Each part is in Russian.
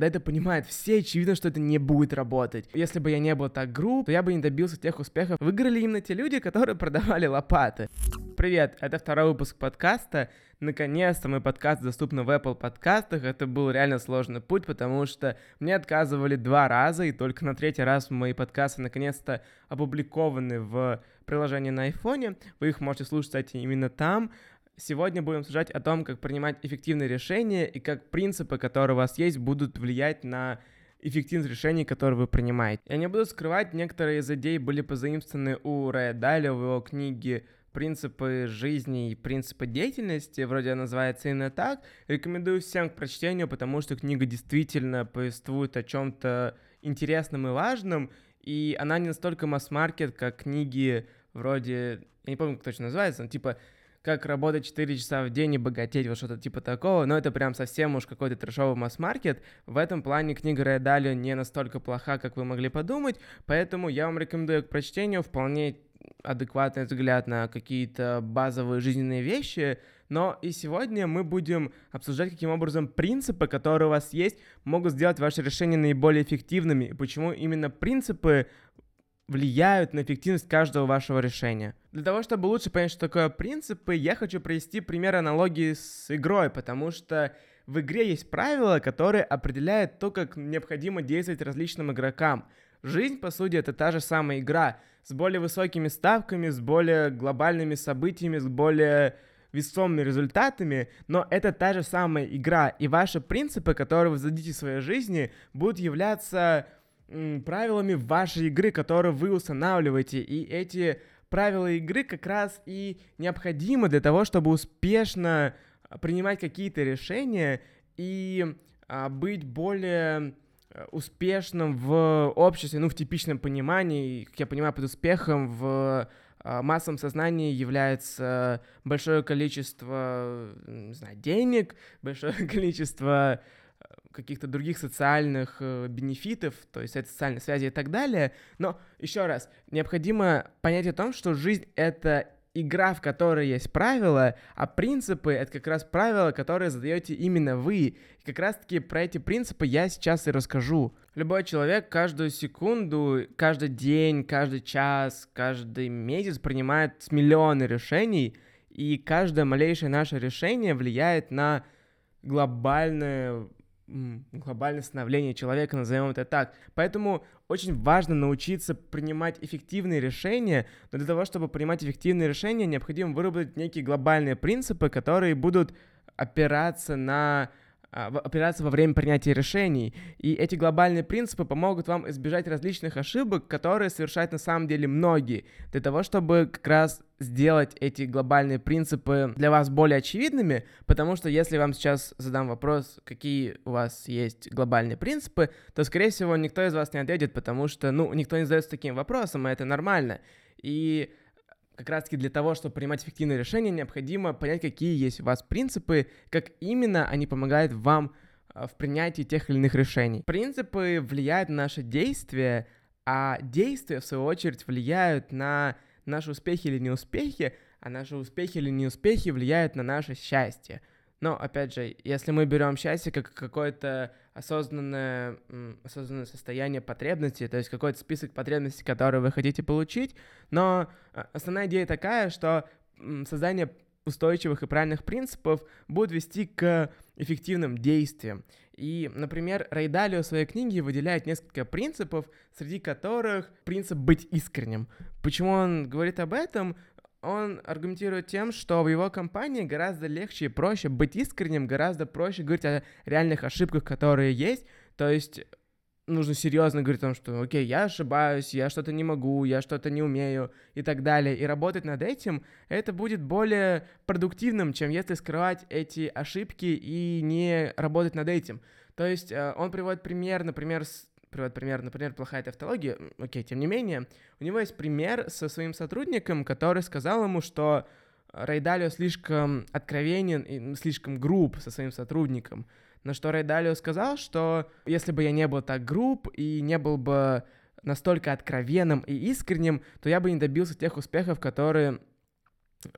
Да это понимают все, очевидно, что это не будет работать. Если бы я не был так груб, то я бы не добился тех успехов. Выиграли именно те люди, которые продавали лопаты. Привет, это второй выпуск подкаста. Наконец-то мой подкаст доступен в Apple подкастах. Это был реально сложный путь, потому что мне отказывали два раза, и только на третий раз мои подкасты наконец-то опубликованы в приложении на iPhone. Вы их можете слушать, кстати, именно там. Сегодня будем обсуждать о том, как принимать эффективные решения и как принципы, которые у вас есть, будут влиять на эффективность решений, которые вы принимаете. Я не буду скрывать, некоторые из идей были позаимствованы у Рэя Далио в его книге «Принципы жизни и принципы деятельности», вроде называется именно так. Рекомендую всем к прочтению, потому что книга действительно повествует о чем-то интересном и важном, и она не настолько масс-маркет, как книги вроде, я не помню, как точно называется, но типа как работать 4 часа в день и богатеть, вот что-то типа такого, но это прям совсем уж какой-то трешовый масс-маркет. В этом плане книга Рэя Далио не настолько плоха, как вы могли подумать, поэтому я вам рекомендую к прочтению вполне адекватный взгляд на какие-то базовые жизненные вещи, но и сегодня мы будем обсуждать, каким образом принципы, которые у вас есть, могут сделать ваши решения наиболее эффективными, и почему именно принципы влияют на эффективность каждого вашего решения. Для того, чтобы лучше понять, что такое принципы, я хочу привести пример аналогии с игрой, потому что в игре есть правила, которые определяют то, как необходимо действовать различным игрокам. Жизнь, по сути, это та же самая игра, с более высокими ставками, с более глобальными событиями, с более весомыми результатами, но это та же самая игра, и ваши принципы, которые вы зададите в своей жизни, будут являться правилами вашей игры, которые вы устанавливаете. И эти правила игры как раз и необходимы для того, чтобы успешно а, принимать какие-то решения и а, быть более э, успешным в обществе, ну, в типичном понимании, как я понимаю, под успехом в а, массовом сознании является большое количество, не знаю, денег, большое количество каких-то других социальных э, бенефитов, то есть это социальные связи и так далее. Но еще раз, необходимо понять о том, что жизнь — это игра, в которой есть правила, а принципы — это как раз правила, которые задаете именно вы. И как раз-таки про эти принципы я сейчас и расскажу. Любой человек каждую секунду, каждый день, каждый час, каждый месяц принимает миллионы решений, и каждое малейшее наше решение влияет на глобальное глобальное становление человека, назовем это так. Поэтому очень важно научиться принимать эффективные решения, но для того, чтобы принимать эффективные решения, необходимо выработать некие глобальные принципы, которые будут опираться на опираться во время принятия решений. И эти глобальные принципы помогут вам избежать различных ошибок, которые совершают на самом деле многие, для того, чтобы как раз сделать эти глобальные принципы для вас более очевидными, потому что если вам сейчас задам вопрос, какие у вас есть глобальные принципы, то, скорее всего, никто из вас не ответит, потому что, ну, никто не задается таким вопросом, и это нормально. И как раз-таки для того, чтобы принимать эффективные решения, необходимо понять, какие есть у вас принципы, как именно они помогают вам а, в принятии тех или иных решений. Принципы влияют на наши действия, а действия, в свою очередь, влияют на наши успехи или неуспехи, а наши успехи или неуспехи влияют на наше счастье. Но, опять же, если мы берем счастье как какое-то осознанное, осознанное состояние потребностей, то есть какой-то список потребностей, которые вы хотите получить, но а, основная идея такая, что создание устойчивых и правильных принципов будет вести к эффективным действиям. И, например, Рейдалио в своей книге выделяет несколько принципов, среди которых принцип быть искренним. Почему он говорит об этом? Он аргументирует тем, что в его компании гораздо легче и проще быть искренним, гораздо проще говорить о реальных ошибках, которые есть. То есть нужно серьезно говорить о том, что окей, я ошибаюсь, я что-то не могу, я что-то не умею и так далее. И работать над этим, это будет более продуктивным, чем если скрывать эти ошибки и не работать над этим. То есть э, он приводит пример, например, с приводит пример, например, плохая тавтология, окей, тем не менее, у него есть пример со своим сотрудником, который сказал ему, что Райдалио слишком откровенен и слишком груб со своим сотрудником. На что Райдалио сказал, что если бы я не был так груб и не был бы настолько откровенным и искренним, то я бы не добился тех успехов, которые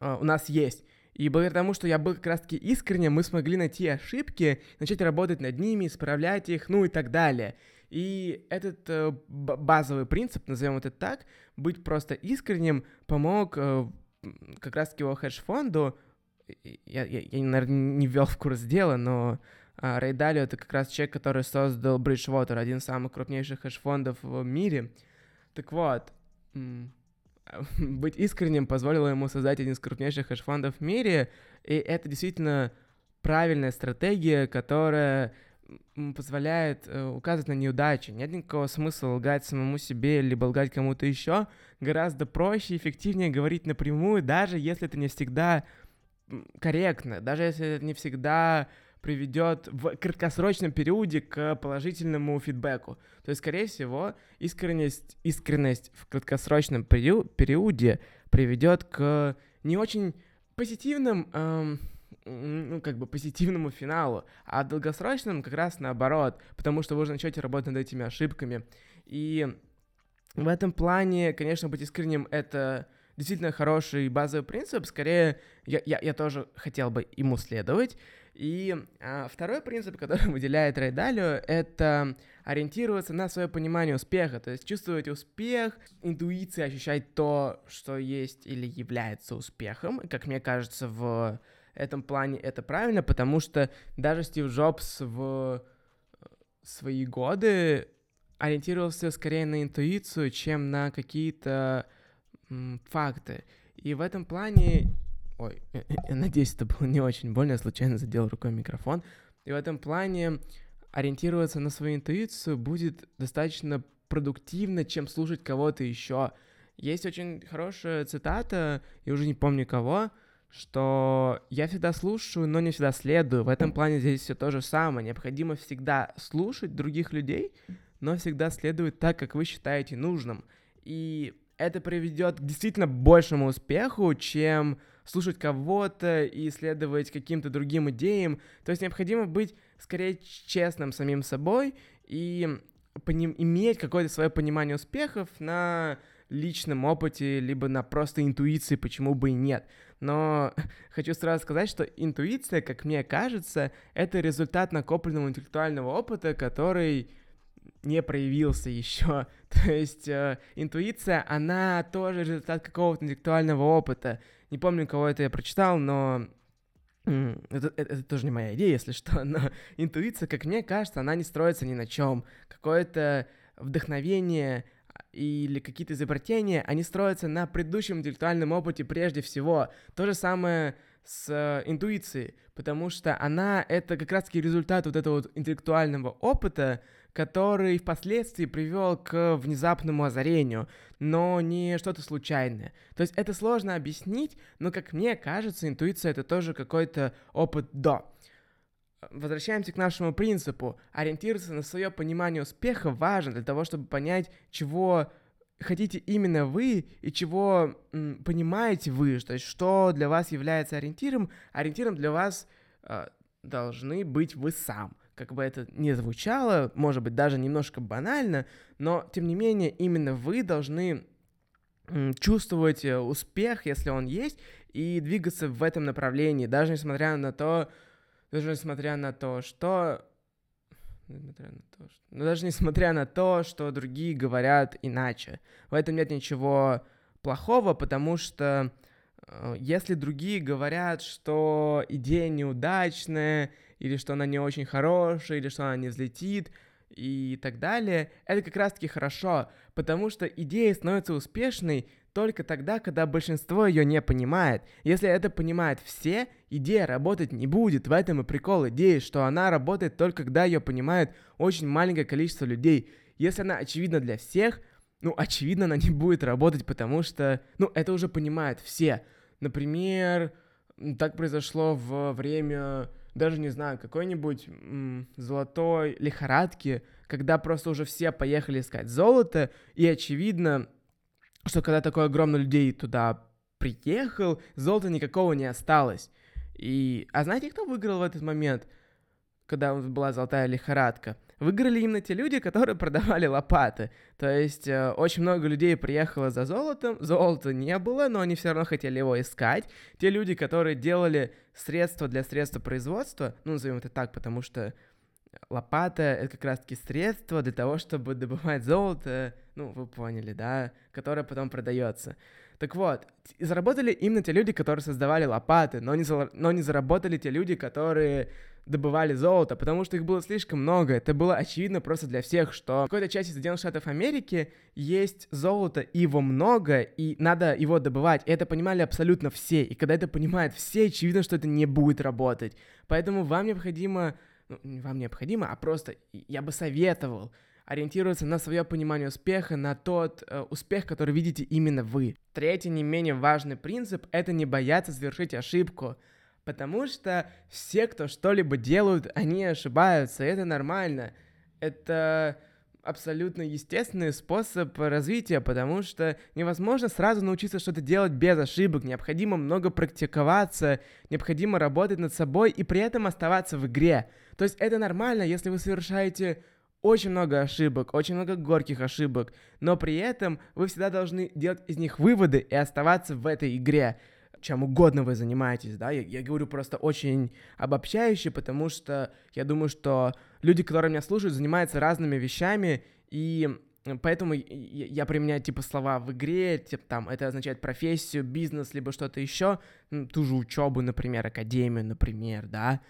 э, у нас есть. И благодаря тому, что я был как раз-таки искренним, мы смогли найти ошибки, начать работать над ними, исправлять их, ну и так далее. И этот э, базовый принцип, назовем это так, быть просто искренним, помог э, как раз-таки его хедж-фонду, я, я, я, наверное, не ввел в курс дела, но э, Рэй Далио — это как раз человек, который создал Bridgewater, один из самых крупнейших хедж-фондов в мире. Так вот, быть искренним позволило ему создать один из крупнейших хедж-фондов в мире, и это действительно правильная стратегия, которая позволяет э, указывать на неудачи. Нет никакого смысла лгать самому себе либо лгать кому-то еще. Гораздо проще и эффективнее говорить напрямую, даже если это не всегда корректно, даже если это не всегда приведет в краткосрочном периоде к положительному фидбэку. То есть, скорее всего, искренность, искренность в краткосрочном перио- периоде приведет к не очень позитивным эм, ну, как бы позитивному финалу, а долгосрочным как раз наоборот, потому что вы уже начнете работать над этими ошибками. И в этом плане, конечно, быть искренним — это действительно хороший базовый принцип, скорее я, я, я тоже хотел бы ему следовать. И а, второй принцип, который выделяет Райдалио, это ориентироваться на свое понимание успеха, то есть чувствовать успех, интуиция ощущать то, что есть или является успехом. Как мне кажется, в этом плане это правильно, потому что даже Стив Джобс в э, свои годы ориентировался скорее на интуицию, чем на какие-то факты. И в этом плане... Ой, я надеюсь, это было не очень больно, я случайно задел рукой микрофон. И в этом плане ориентироваться на свою интуицию будет достаточно продуктивно, чем слушать кого-то еще. Есть очень хорошая цитата, я уже не помню кого, что я всегда слушаю, но не всегда следую. В этом плане здесь все то же самое. Необходимо всегда слушать других людей, но всегда следовать так, как вы считаете нужным. И это приведет к действительно большему успеху, чем слушать кого-то и следовать каким-то другим идеям. То есть необходимо быть скорее честным самим собой и поним- иметь какое-то свое понимание успехов на личном опыте, либо на просто интуиции, почему бы и нет. Но хочу сразу сказать, что интуиция, как мне кажется, это результат накопленного интеллектуального опыта, который не проявился еще. То есть э, интуиция, она тоже результат какого-то интеллектуального опыта. Не помню, кого это я прочитал, но это, это, это тоже не моя идея, если что, но интуиция, как мне кажется, она не строится ни на чем. Какое-то вдохновение, или какие-то изобретения, они строятся на предыдущем интеллектуальном опыте прежде всего. То же самое с э, интуицией, потому что она — это как раз-таки результат вот этого вот интеллектуального опыта, который впоследствии привел к внезапному озарению, но не что-то случайное. То есть это сложно объяснить, но, как мне кажется, интуиция — это тоже какой-то опыт до возвращаемся к нашему принципу. Ориентироваться на свое понимание успеха важно для того, чтобы понять, чего хотите именно вы и чего м, понимаете вы, то есть что для вас является ориентиром. Ориентиром для вас э, должны быть вы сам. Как бы это не звучало, может быть, даже немножко банально, но тем не менее именно вы должны чувствовать э, успех, если он есть, и двигаться в этом направлении, даже несмотря на то, даже несмотря на то, что... Несмотря на то, что... Ну, даже несмотря на то, что другие говорят иначе. В этом нет ничего плохого, потому что э, если другие говорят, что идея неудачная, или что она не очень хорошая, или что она не взлетит, и так далее, это как раз-таки хорошо, потому что идея становится успешной только тогда, когда большинство ее не понимает. Если это понимают все, идея работать не будет. В этом и прикол идеи, что она работает только когда ее понимает очень маленькое количество людей. Если она очевидна для всех, ну, очевидно, она не будет работать, потому что, ну, это уже понимают все. Например, так произошло в время, даже не знаю, какой-нибудь золотой лихорадки, когда просто уже все поехали искать золото, и очевидно, что когда такое огромное людей туда приехал, золота никакого не осталось. И... А знаете, кто выиграл в этот момент, когда была золотая лихорадка? выиграли именно те люди, которые продавали лопаты. То есть э, очень много людей приехало за золотом, золота не было, но они все равно хотели его искать. Те люди, которые делали средства для средства производства, ну, назовем это так, потому что лопата — это как раз-таки средство для того, чтобы добывать золото, ну, вы поняли, да, которое потом продается. Так вот, заработали именно те люди, которые создавали лопаты, но не, за... но не заработали те люди, которые добывали золото, потому что их было слишком много. Это было очевидно просто для всех, что в какой-то части Соединенных Штатов Америки есть золото, и его много, и надо его добывать. И это понимали абсолютно все. И когда это понимают все, очевидно, что это не будет работать. Поэтому вам необходимо не вам необходимо, а просто я бы советовал ориентироваться на свое понимание успеха, на тот э, успех, который видите именно вы. Третий, не менее важный принцип — это не бояться совершить ошибку, потому что все, кто что-либо делают, они ошибаются, и это нормально. Это абсолютно естественный способ развития, потому что невозможно сразу научиться что-то делать без ошибок. Необходимо много практиковаться, необходимо работать над собой и при этом оставаться в игре. То есть это нормально, если вы совершаете очень много ошибок, очень много горьких ошибок, но при этом вы всегда должны делать из них выводы и оставаться в этой игре чем угодно вы занимаетесь, да, я, я говорю просто очень обобщающе, потому что я думаю, что люди, которые меня слушают, занимаются разными вещами, и поэтому я применяю типа слова в игре, типа там это означает профессию, бизнес, либо что-то еще, ту же учебу, например, академию, например, да,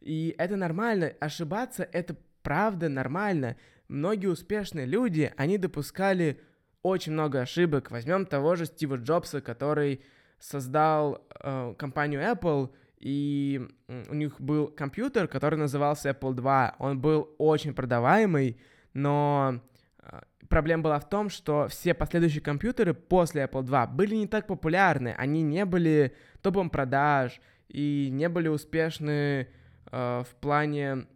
и это нормально, ошибаться это правда нормально. Многие успешные люди, они допускали очень много ошибок. Возьмем того же Стива Джобса, который создал э, компанию Apple, и у них был компьютер, который назывался Apple II. Он был очень продаваемый, но э, проблема была в том, что все последующие компьютеры после Apple II были не так популярны. Они не были топом продаж и не были успешны э, в плане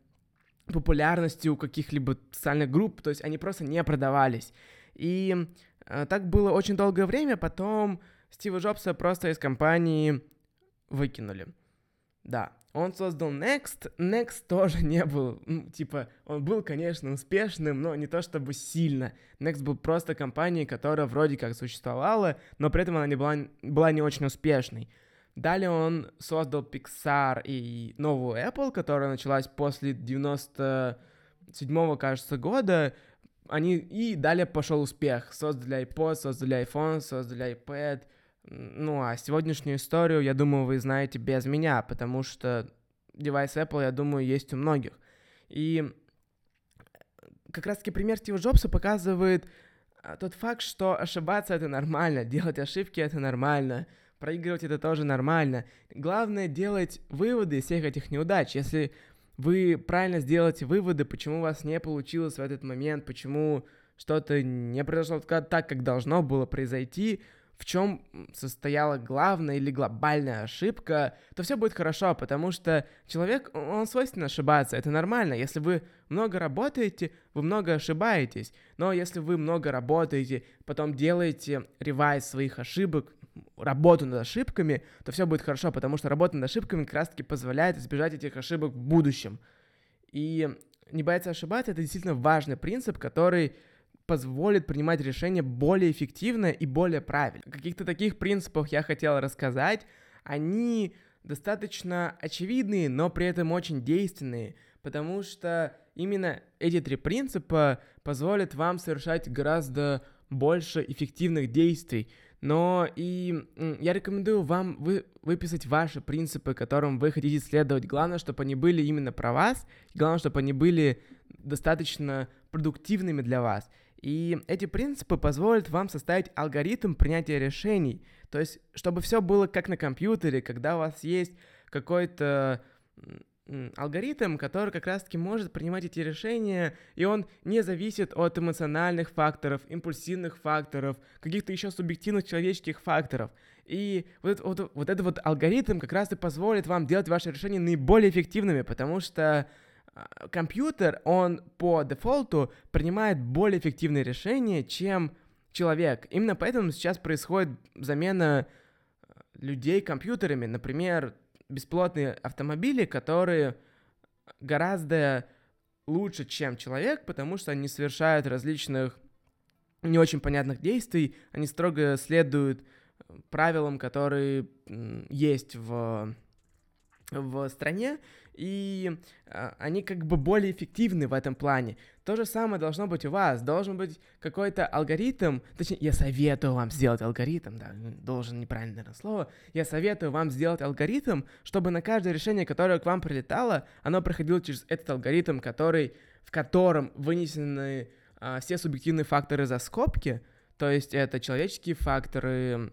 популярности у каких-либо социальных групп, то есть они просто не продавались. И э, так было очень долгое время, потом Стива Джобса просто из компании выкинули. Да, он создал Next. Next тоже не был, ну, типа, он был, конечно, успешным, но не то чтобы сильно. Next был просто компанией, которая вроде как существовала, но при этом она не была, была не очень успешной. Далее он создал Pixar и новую Apple, которая началась после 97-го, кажется, года. Они... И далее пошел успех. Создали iPod, создали iPhone, создали iPad — ну, а сегодняшнюю историю, я думаю, вы знаете без меня, потому что девайс Apple, я думаю, есть у многих. И как раз-таки пример Стива Джобса показывает а, тот факт, что ошибаться это нормально, делать ошибки это нормально, проигрывать это тоже нормально. Главное делать выводы из всех этих неудач. Если вы правильно сделаете выводы, почему у вас не получилось в этот момент, почему что-то не произошло так, как должно было произойти, в чем состояла главная или глобальная ошибка, то все будет хорошо, потому что человек, он свойственно ошибаться, это нормально. Если вы много работаете, вы много ошибаетесь. Но если вы много работаете, потом делаете ревайз своих ошибок, работу над ошибками, то все будет хорошо, потому что работа над ошибками как раз-таки позволяет избежать этих ошибок в будущем. И не бояться ошибаться — это действительно важный принцип, который позволит принимать решения более эффективно и более правильно. О каких-то таких принципах я хотел рассказать. Они достаточно очевидные, но при этом очень действенные, потому что именно эти три принципа позволят вам совершать гораздо больше эффективных действий. Но и я рекомендую вам вы, выписать ваши принципы, которым вы хотите следовать. Главное, чтобы они были именно про вас. Главное, чтобы они были достаточно продуктивными для вас. И эти принципы позволят вам составить алгоритм принятия решений. То есть, чтобы все было как на компьютере, когда у вас есть какой-то алгоритм, который как раз-таки может принимать эти решения, и он не зависит от эмоциональных факторов, импульсивных факторов, каких-то еще субъективных человеческих факторов. И вот, вот, вот этот вот алгоритм как раз и позволит вам делать ваши решения наиболее эффективными, потому что компьютер, он по дефолту принимает более эффективные решения, чем человек. Именно поэтому сейчас происходит замена а, людей компьютерами. Например, бесплотные автомобили, которые гораздо лучше, чем человек, потому что они совершают различных не очень понятных действий, они строго следуют э, правилам, которые есть в, в стране, и а, они как бы более эффективны в этом плане. То же самое должно быть у вас. Должен быть какой-то алгоритм, точнее, я советую вам сделать алгоритм, да, должен неправильное наверное, слово. Я советую вам сделать алгоритм, чтобы на каждое решение, которое к вам прилетало, оно проходило через этот алгоритм, который, в котором вынесены а, все субъективные факторы за скобки, то есть это человеческие факторы,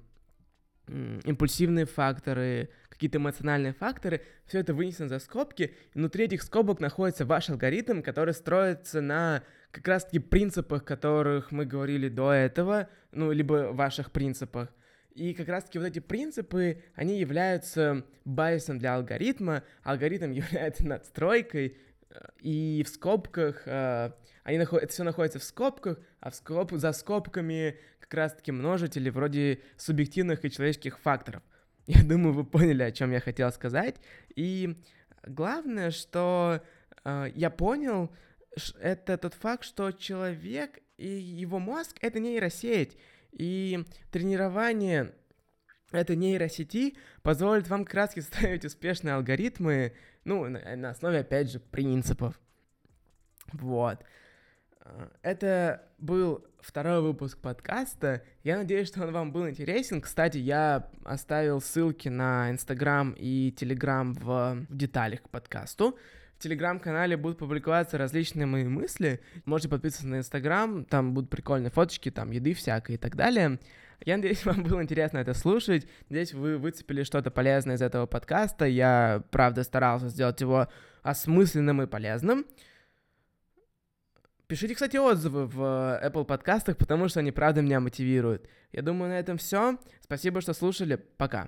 импульсивные факторы, какие-то эмоциональные факторы, все это вынесено за скобки, и внутри этих скобок находится ваш алгоритм, который строится на как раз-таки принципах, которых мы говорили до этого, ну, либо ваших принципах. И как раз-таки вот эти принципы, они являются байсом для алгоритма, алгоритм является надстройкой, э, и в скобках, э, они наход... это все находится в скобках, а в скоб... за скобками как раз-таки множители вроде субъективных и человеческих факторов. Я думаю, вы поняли, о чем я хотел сказать. И главное, что э, я понял, это тот факт, что человек и его мозг — это нейросеть. И тренирование этой нейросети позволит вам раз ставить успешные алгоритмы, ну, на, на основе, опять же, принципов. Вот. Э, это был второй выпуск подкаста. Я надеюсь, что он вам был интересен. Кстати, я оставил ссылки на Инстаграм и Телеграм в деталях к подкасту. В Телеграм-канале будут публиковаться различные мои мысли. Можете подписываться на Инстаграм, там будут прикольные фоточки, там еды всякой и так далее. Я надеюсь, вам было интересно это слушать. Надеюсь, вы выцепили что-то полезное из этого подкаста. Я, правда, старался сделать его осмысленным и полезным. Пишите, кстати, отзывы в э, Apple подкастах, потому что они правда меня мотивируют. Я думаю, на этом все. Спасибо, что слушали. Пока.